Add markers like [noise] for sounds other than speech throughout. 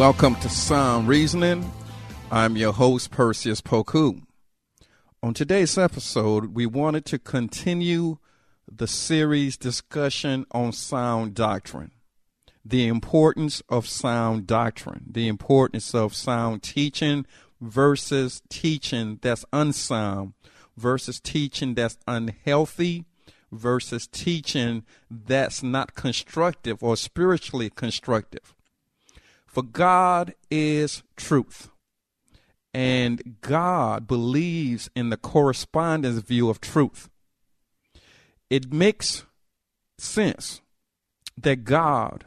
Welcome to Sound Reasoning. I'm your host, Perseus Poku. On today's episode, we wanted to continue the series discussion on sound doctrine, the importance of sound doctrine, the importance of sound teaching versus teaching that's unsound, versus teaching that's unhealthy, versus teaching that's not constructive or spiritually constructive. For God is truth. And God believes in the correspondence view of truth. It makes sense that God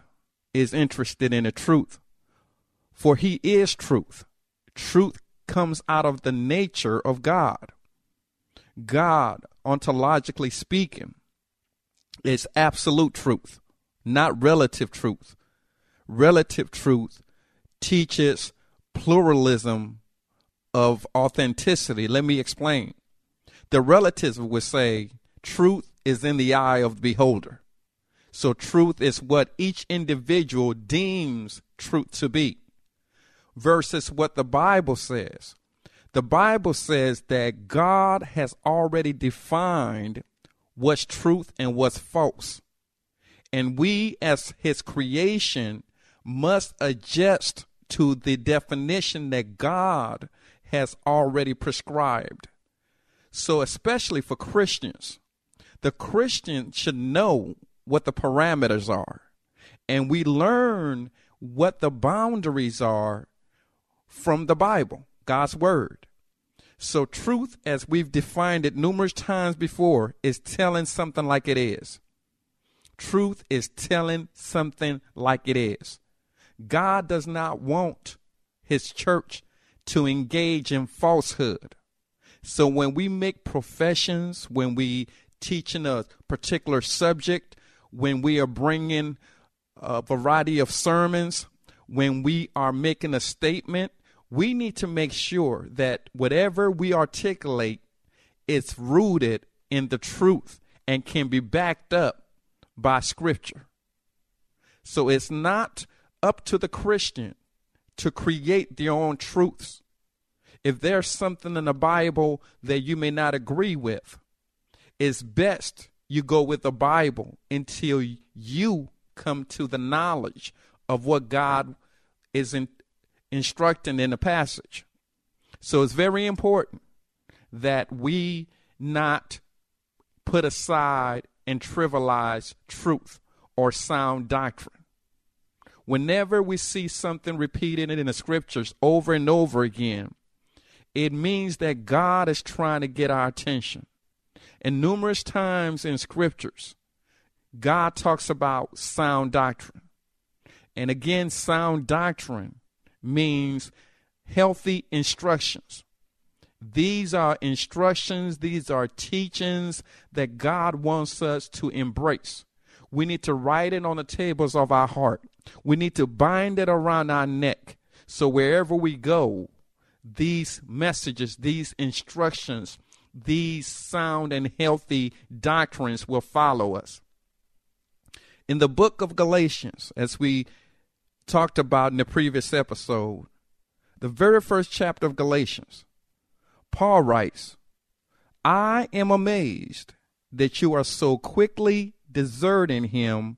is interested in the truth, for He is truth. Truth comes out of the nature of God. God, ontologically speaking, is absolute truth, not relative truth relative truth teaches pluralism of authenticity. Let me explain. The relativism would say truth is in the eye of the beholder. So truth is what each individual deems truth to be versus what the Bible says. The Bible says that God has already defined what's truth and what's false. And we, as his creation, must adjust to the definition that God has already prescribed. So, especially for Christians, the Christian should know what the parameters are. And we learn what the boundaries are from the Bible, God's Word. So, truth, as we've defined it numerous times before, is telling something like it is. Truth is telling something like it is. God does not want his church to engage in falsehood. So when we make professions, when we teaching a particular subject, when we are bringing a variety of sermons, when we are making a statement, we need to make sure that whatever we articulate is rooted in the truth and can be backed up by scripture. So it's not up to the Christian to create their own truths. If there's something in the Bible that you may not agree with, it's best you go with the Bible until you come to the knowledge of what God is in, instructing in the passage. So it's very important that we not put aside and trivialize truth or sound doctrine. Whenever we see something repeated in the scriptures over and over again, it means that God is trying to get our attention. And numerous times in scriptures, God talks about sound doctrine. And again, sound doctrine means healthy instructions. These are instructions, these are teachings that God wants us to embrace. We need to write it on the tables of our heart. We need to bind it around our neck. So wherever we go, these messages, these instructions, these sound and healthy doctrines will follow us. In the book of Galatians, as we talked about in the previous episode, the very first chapter of Galatians, Paul writes, I am amazed that you are so quickly deserting him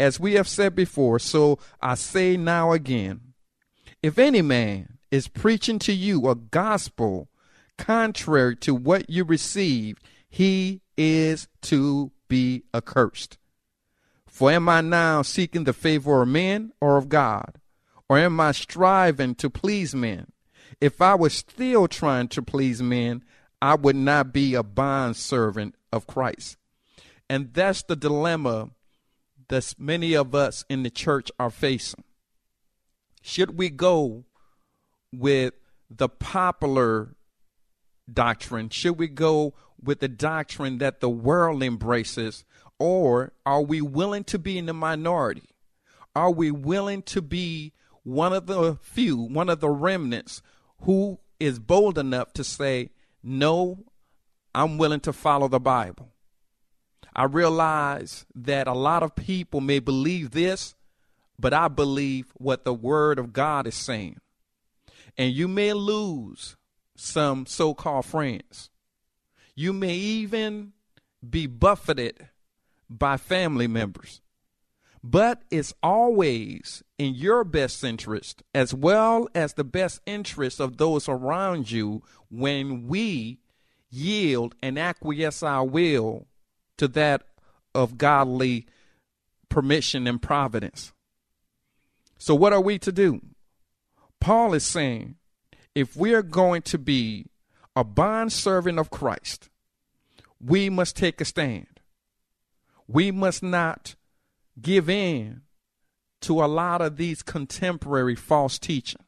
As we have said before, so I say now again if any man is preaching to you a gospel contrary to what you received, he is to be accursed. For am I now seeking the favor of men or of God? Or am I striving to please men? If I was still trying to please men, I would not be a bond servant of Christ. And that's the dilemma that many of us in the church are facing. Should we go with the popular doctrine? Should we go with the doctrine that the world embraces? Or are we willing to be in the minority? Are we willing to be one of the few, one of the remnants who is bold enough to say, No, I'm willing to follow the Bible? I realize that a lot of people may believe this, but I believe what the Word of God is saying. And you may lose some so called friends. You may even be buffeted by family members. But it's always in your best interest, as well as the best interest of those around you, when we yield and acquiesce our will to that of godly permission and providence. So, what are we to do? Paul is saying if we are going to be a bond servant of Christ, we must take a stand. We must not give in to a lot of these contemporary false teaching.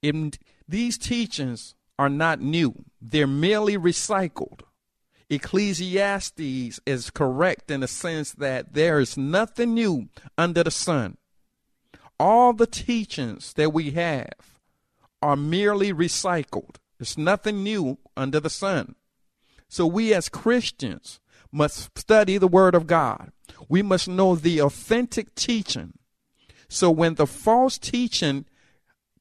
In, these teachings are not new, they're merely recycled. Ecclesiastes is correct in the sense that there is nothing new under the sun. All the teachings that we have are merely recycled. There's nothing new under the sun. So we as Christians must study the Word of God. We must know the authentic teaching. So when the false teaching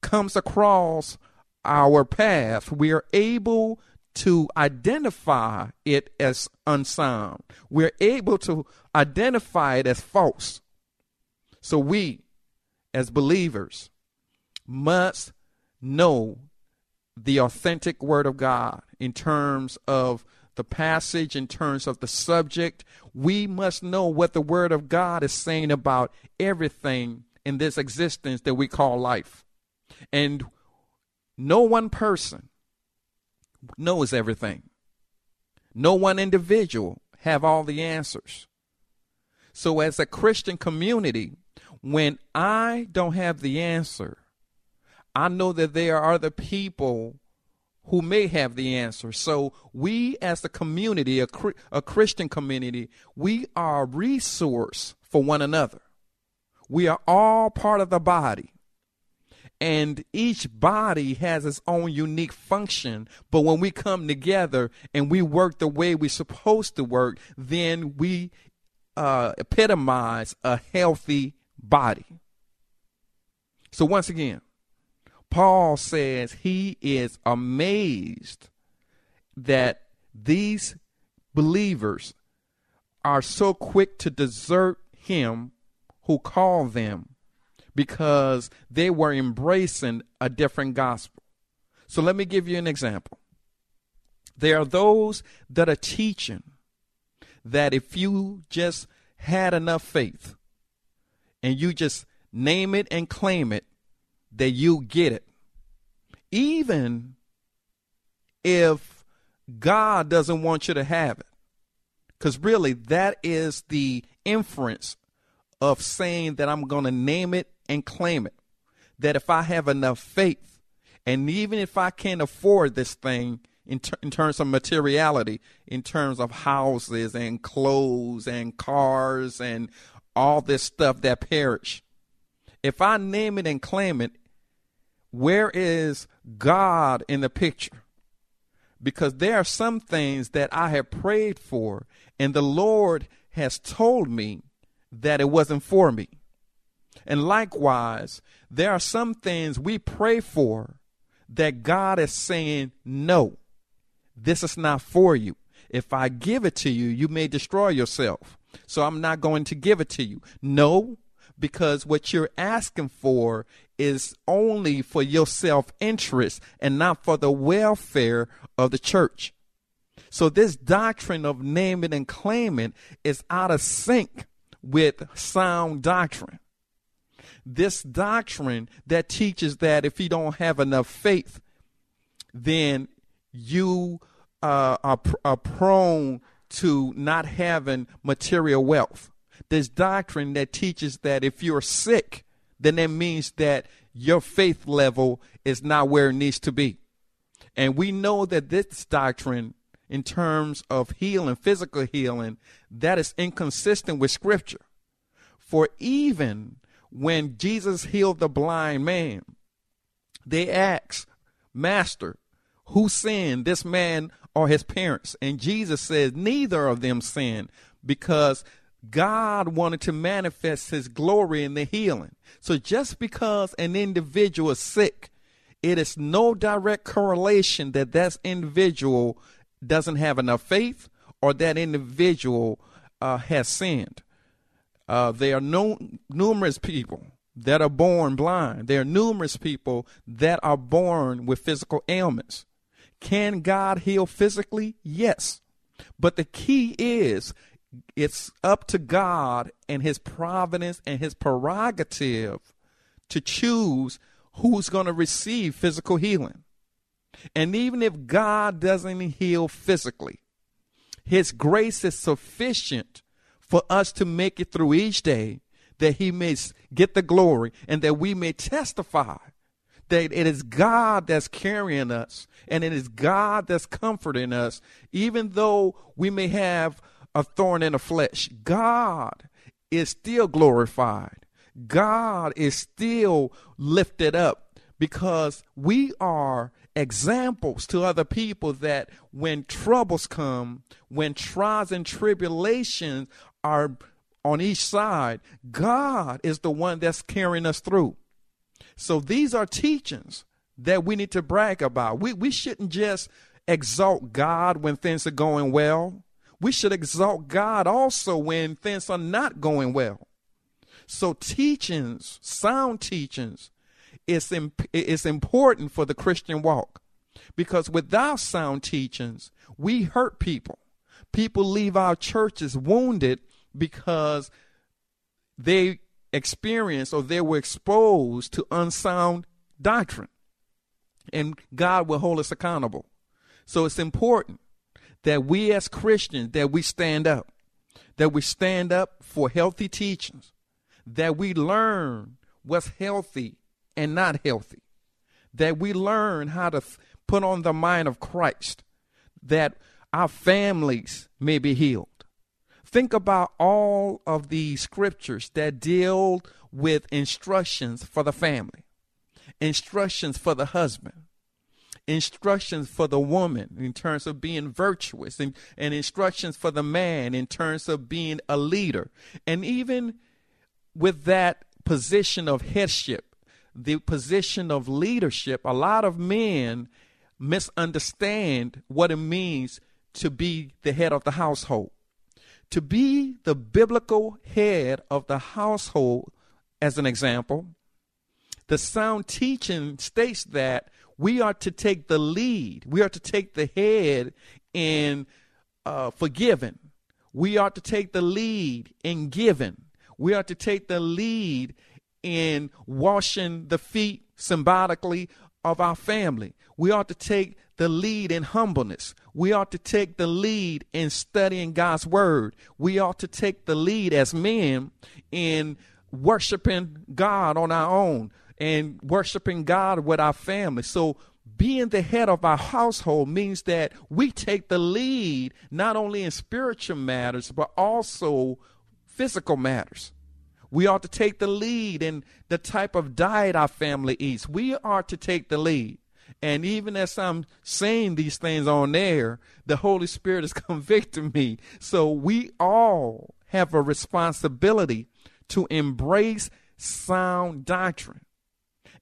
comes across our path, we are able to identify it as unsound. We're able to identify it as false. So we, as believers, must know the authentic Word of God in terms of the passage, in terms of the subject. We must know what the Word of God is saying about everything in this existence that we call life. And no one person knows everything. No one individual have all the answers. So as a Christian community, when I don't have the answer, I know that there are other people who may have the answer. So we as a community, a, a Christian community, we are a resource for one another. We are all part of the body and each body has its own unique function. But when we come together and we work the way we're supposed to work, then we uh, epitomize a healthy body. So, once again, Paul says he is amazed that these believers are so quick to desert him who called them because they were embracing a different gospel. So let me give you an example. There are those that are teaching that if you just had enough faith and you just name it and claim it, that you get it. Even if God doesn't want you to have it. Because really, that is the inference of saying that I'm going to name it and claim it. That if I have enough faith, and even if I can't afford this thing in, ter- in terms of materiality, in terms of houses and clothes and cars and all this stuff that perish, if I name it and claim it, where is God in the picture? Because there are some things that I have prayed for, and the Lord has told me that it wasn't for me. And likewise, there are some things we pray for that God is saying, no, this is not for you. If I give it to you, you may destroy yourself. So I'm not going to give it to you. No, because what you're asking for is only for your self interest and not for the welfare of the church. So this doctrine of naming and claiming is out of sync with sound doctrine. This doctrine that teaches that if you don't have enough faith, then you uh, are, are prone to not having material wealth. This doctrine that teaches that if you're sick, then that means that your faith level is not where it needs to be. And we know that this doctrine, in terms of healing, physical healing, that is inconsistent with Scripture. For even when Jesus healed the blind man, they asked, Master, who sinned, this man or his parents? And Jesus says, Neither of them sinned because God wanted to manifest his glory in the healing. So just because an individual is sick, it is no direct correlation that that individual doesn't have enough faith or that individual uh, has sinned. Uh, there are no, numerous people that are born blind. There are numerous people that are born with physical ailments. Can God heal physically? Yes. But the key is it's up to God and his providence and his prerogative to choose who's going to receive physical healing. And even if God doesn't heal physically, his grace is sufficient for us to make it through each day that he may get the glory and that we may testify that it is God that's carrying us and it is God that's comforting us, even though we may have a thorn in the flesh. God is still glorified. God is still lifted up because we are examples to other people that when troubles come, when trials and tribulations are on each side, God is the one that's carrying us through. So these are teachings that we need to brag about. We, we shouldn't just exalt God when things are going well. We should exalt God also when things are not going well. So teachings, sound teachings, is, imp- is important for the Christian walk. Because without sound teachings, we hurt people. People leave our churches wounded because they experienced or they were exposed to unsound doctrine. And God will hold us accountable. So it's important that we as Christians that we stand up, that we stand up for healthy teachings, that we learn what's healthy and not healthy, that we learn how to put on the mind of Christ, that our families may be healed. Think about all of the scriptures that deal with instructions for the family, instructions for the husband, instructions for the woman in terms of being virtuous, and, and instructions for the man in terms of being a leader. And even with that position of headship, the position of leadership, a lot of men misunderstand what it means to be the head of the household to be the biblical head of the household, as an example, the sound teaching states that we are to take the lead, we are to take the head in uh, forgiving, we are to take the lead in giving, we are to take the lead in washing the feet symbolically of our family. We ought to take the lead in humbleness. We ought to take the lead in studying God's word. We ought to take the lead as men in worshiping God on our own and worshiping God with our family. So being the head of our household means that we take the lead not only in spiritual matters, but also physical matters. We ought to take the lead in the type of diet our family eats. We are to take the lead. And even as I'm saying these things on air, the Holy Spirit is [laughs] convicting me. So we all have a responsibility to embrace sound doctrine.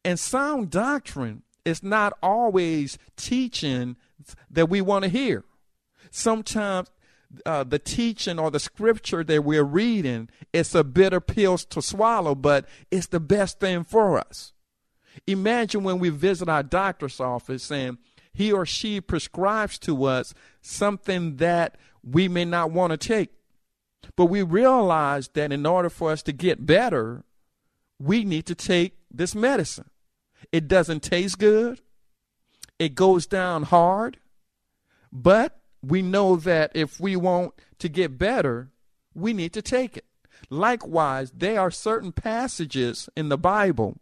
And sound doctrine is not always teaching that we want to hear. Sometimes uh, the teaching or the scripture that we're reading, it's a bitter pill to swallow, but it's the best thing for us. Imagine when we visit our doctor's office and he or she prescribes to us something that we may not want to take. But we realize that in order for us to get better, we need to take this medicine. It doesn't taste good, it goes down hard, but we know that if we want to get better, we need to take it. Likewise, there are certain passages in the Bible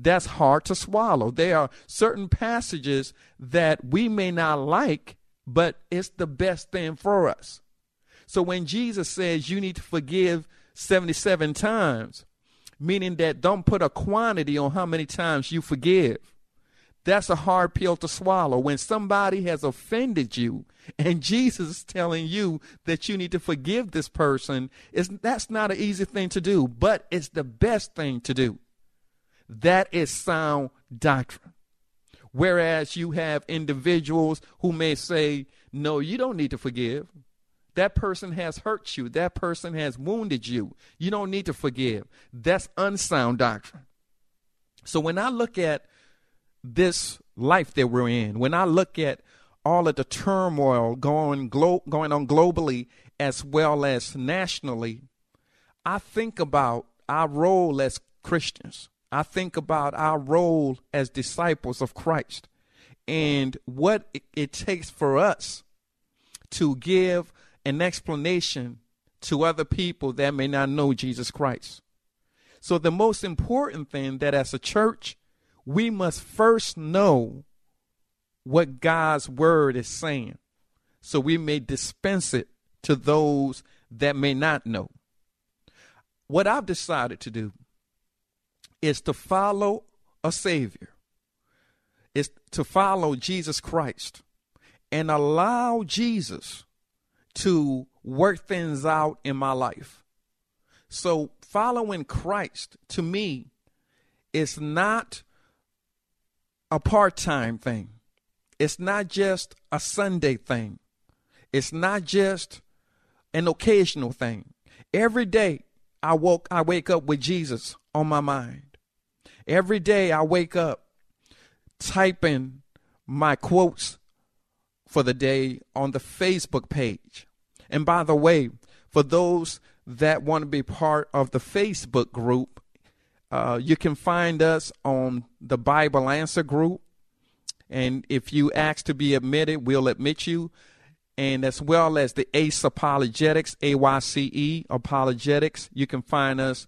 that's hard to swallow. There are certain passages that we may not like, but it's the best thing for us. So when Jesus says you need to forgive 77 times, meaning that don't put a quantity on how many times you forgive. That's a hard pill to swallow. When somebody has offended you and [laughs] Jesus is telling you that you need to forgive this person, is that's not an easy thing to do, but it's the best thing to do. That is sound doctrine. Whereas you have individuals who may say, No, you don't need to forgive. That person has hurt you. That person has wounded you. You don't need to forgive. That's unsound doctrine. So when I look at this life that we're in, when I look at all of the turmoil going glo- going on globally as well as nationally, I think about our role as Christians. I think about our role as disciples of Christ and what it, takes for us to give an explanation to other people that may not know Jesus Christ. So, the most important thing that as a church, we must first know what God's word is saying so we may dispense it to those that may not know. What I've decided to do is to follow a Savior, is to follow Jesus Christ and allow Jesus to work things out in my life. So, following Christ to me is not a part time thing, it's not just a Sunday thing, it's not just an occasional thing. Every day I woke I wake up with Jesus on my mind. Every day I wake up typing my quotes for the day on the Facebook page. And by the way, for those that want to be part of the Facebook group, uh, you can find us on the Bible Answer group. And if you ask to be admitted, we'll admit you. And as well as the ACE Apologetics, A Y C E Apologetics, you can find us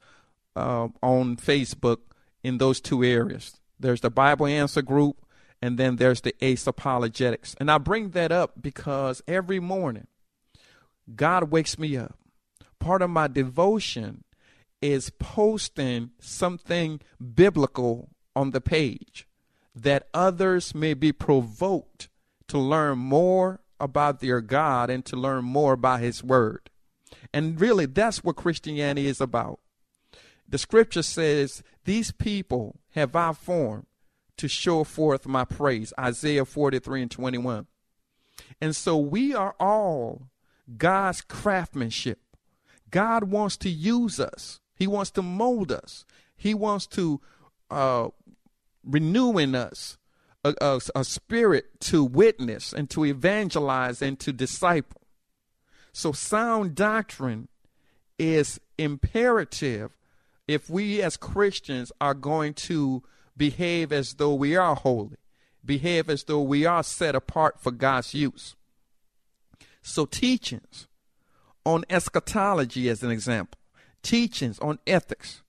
uh, on Facebook in those two areas. There's the Bible Answer Group, and then there's the ACE Apologetics. And I bring that up because every morning, God wakes me up. Part of my devotion is posting something biblical on the page that others may be provoked to learn more about their God and to learn more about His Word. And really, that's what Christianity is about. The scripture says, These people have I formed to show forth my praise. Isaiah 43 and 21. And so we are all God's craftsmanship. God wants to use us, He wants to mold us, He wants to uh, renew in us a, a, a spirit to witness and to evangelize and to disciple. So, sound doctrine is imperative if we as Christians are going to behave as though we are holy, behave as though we are set apart for God's use. So, teachings on eschatology, as an example, teachings on ethics,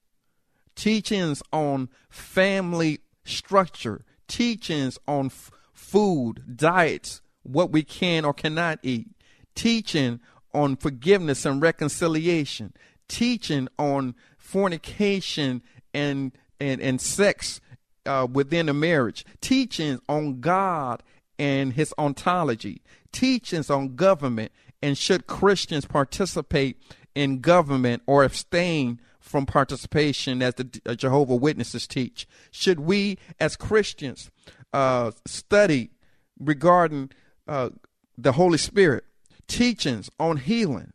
teachings on family structure, teachings on f- food, diets, what we can or cannot eat, teaching on forgiveness and reconciliation, teaching on fornication and and, and sex uh, within a marriage, teachings on God and his ontology, teachings on government, and should Christians participate in government or abstain from participation as the uh, Jehovah Witnesses teach? Should we as Christians uh, study regarding uh, the Holy Spirit, teachings on healing,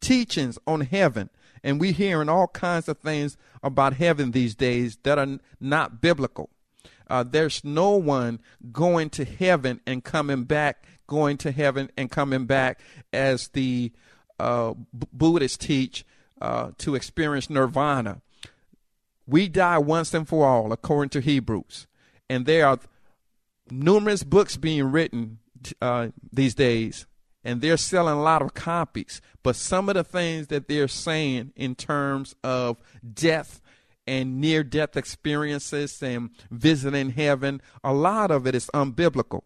teachings on heaven, and we're hearing all kinds of things about heaven these days that are not biblical. Uh, there's no one going to heaven and coming back, going to heaven and coming back as the uh, B- Buddhists teach uh, to experience nirvana. We die once and for all, according to Hebrews. And there are numerous books being written uh, these days, and they're selling a lot of copies. But some of the things that they're saying in terms of death and near death experiences and visiting heaven, a lot of it is unbiblical.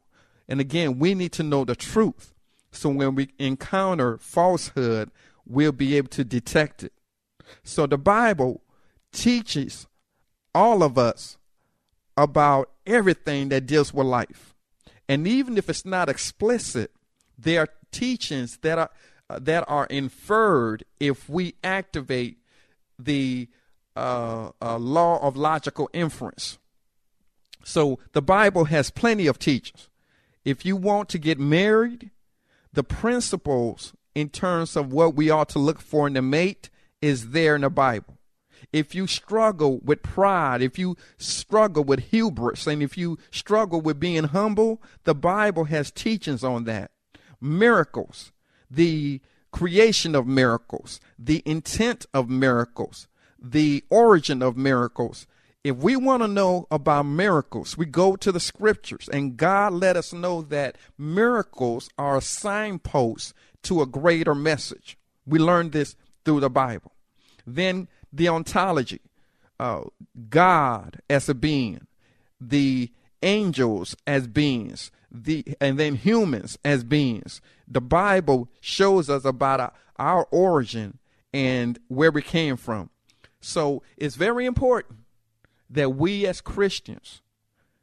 And again, we need to know the truth. So when we encounter falsehood, we'll be able to detect it. So the Bible teaches all of us about everything that deals with life. And even if it's not explicit, there are teachings that are uh, that are inferred if we activate the uh, uh, law of logical inference. So the Bible has plenty of teachings. If you want to get married, the principles in terms of what we ought to look for in a mate is there in the Bible. If you struggle with pride, if you struggle with hubris, and if you struggle with being humble, the Bible has teachings on that. Miracles, the creation of miracles, the intent of miracles, the origin of miracles. If we want to know about miracles, we go to the scriptures, and God let us know that miracles are a signpost to a greater message. We learned this through the Bible. Then the ontology, uh, God as a being, the angels as beings, the and then humans as beings. The Bible shows us about our, our origin and where we came from. So it's very important that we as Christians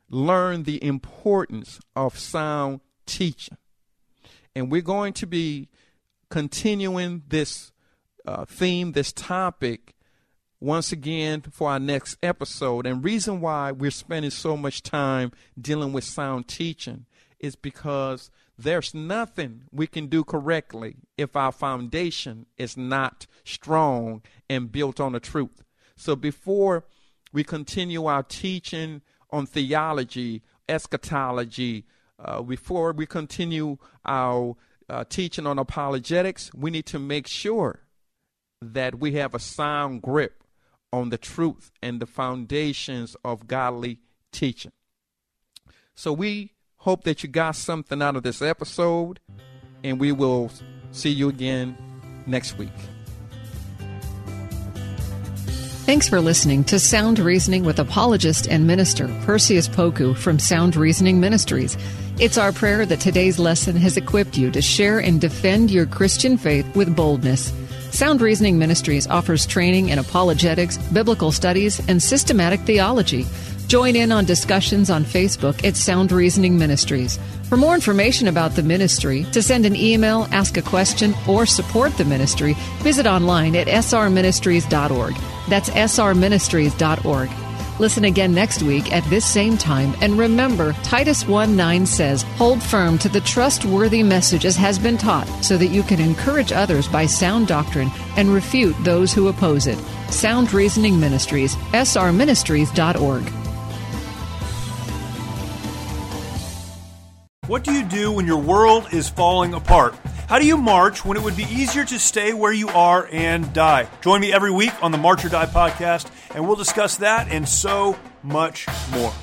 learn the importance of sound teaching. And we're going to be continuing this uh, theme, this topic, once again for our next episode. And reason why we're spending so much time dealing with sound teaching is because there's nothing we can do correctly if our foundation is not strong and built on the truth. So before we continue our teaching on theology, eschatology, uh, before we continue our uh, teaching on apologetics, we need to make sure that we have a sound grip on the truth and the foundations of godly teaching. So we hope that you got something out of this episode, and we will see you again next week. Thanks for listening to Sound Reasoning with apologist and minister Perseus Poku from Sound Reasoning Ministries. It's our prayer that today's lesson has equipped you to share and defend your Christian faith with boldness. Sound Reasoning Ministries offers training in apologetics, biblical studies, and systematic theology. Join in on discussions on Facebook at Sound Reasoning Ministries. For more information about the ministry, to send an email, ask a question, or support the ministry, visit online at srministries.org. That's srministries.org. Listen again next week at this same time. And remember, Titus 1 9 says, Hold firm to the trustworthy message as has been taught, so that you can encourage others by sound doctrine and refute those who oppose it. Sound Reasoning Ministries, srministries.org. What do you do when your world is falling apart? How do you march when it would be easier to stay where you are and die? Join me every week on the March or Die podcast, and we'll discuss that and so much more.